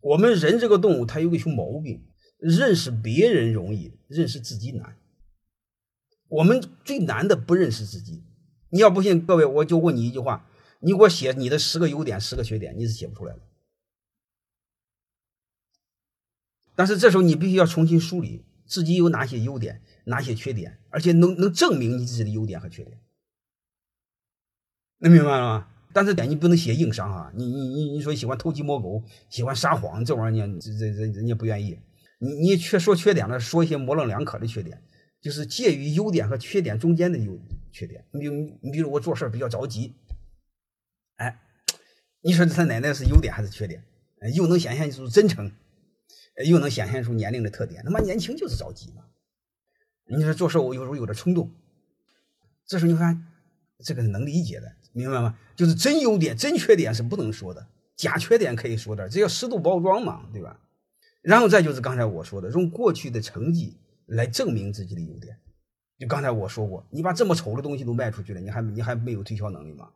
我们人这个动物，它有个熊毛病，认识别人容易，认识自己难。我们最难的不认识自己。你要不信，各位，我就问你一句话：你给我写你的十个优点、十个缺点，你是写不出来的。但是这时候你必须要重新梳理自己有哪些优点、哪些缺点，而且能能证明你自己的优点和缺点。能明白了吗？但是点你不能写硬伤啊！你你你你说喜欢偷鸡摸狗，喜欢撒谎，这玩意儿这这这人家不愿意。你你缺说缺点了，说一些模棱两可的缺点，就是介于优点和缺点中间的优缺点。你比你比如我做事比较着急，哎，你说他奶奶是优点还是缺点？又能显现出真诚。又能显现出年龄的特点，他妈年轻就是着急嘛。你说做事我有时候有点冲动，这时候你看这个是能理解的，明白吗？就是真优点、真缺点是不能说的，假缺点可以说的，这叫适度包装嘛，对吧？然后再就是刚才我说的，用过去的成绩来证明自己的优点。就刚才我说过，你把这么丑的东西都卖出去了，你还你还没有推销能力吗？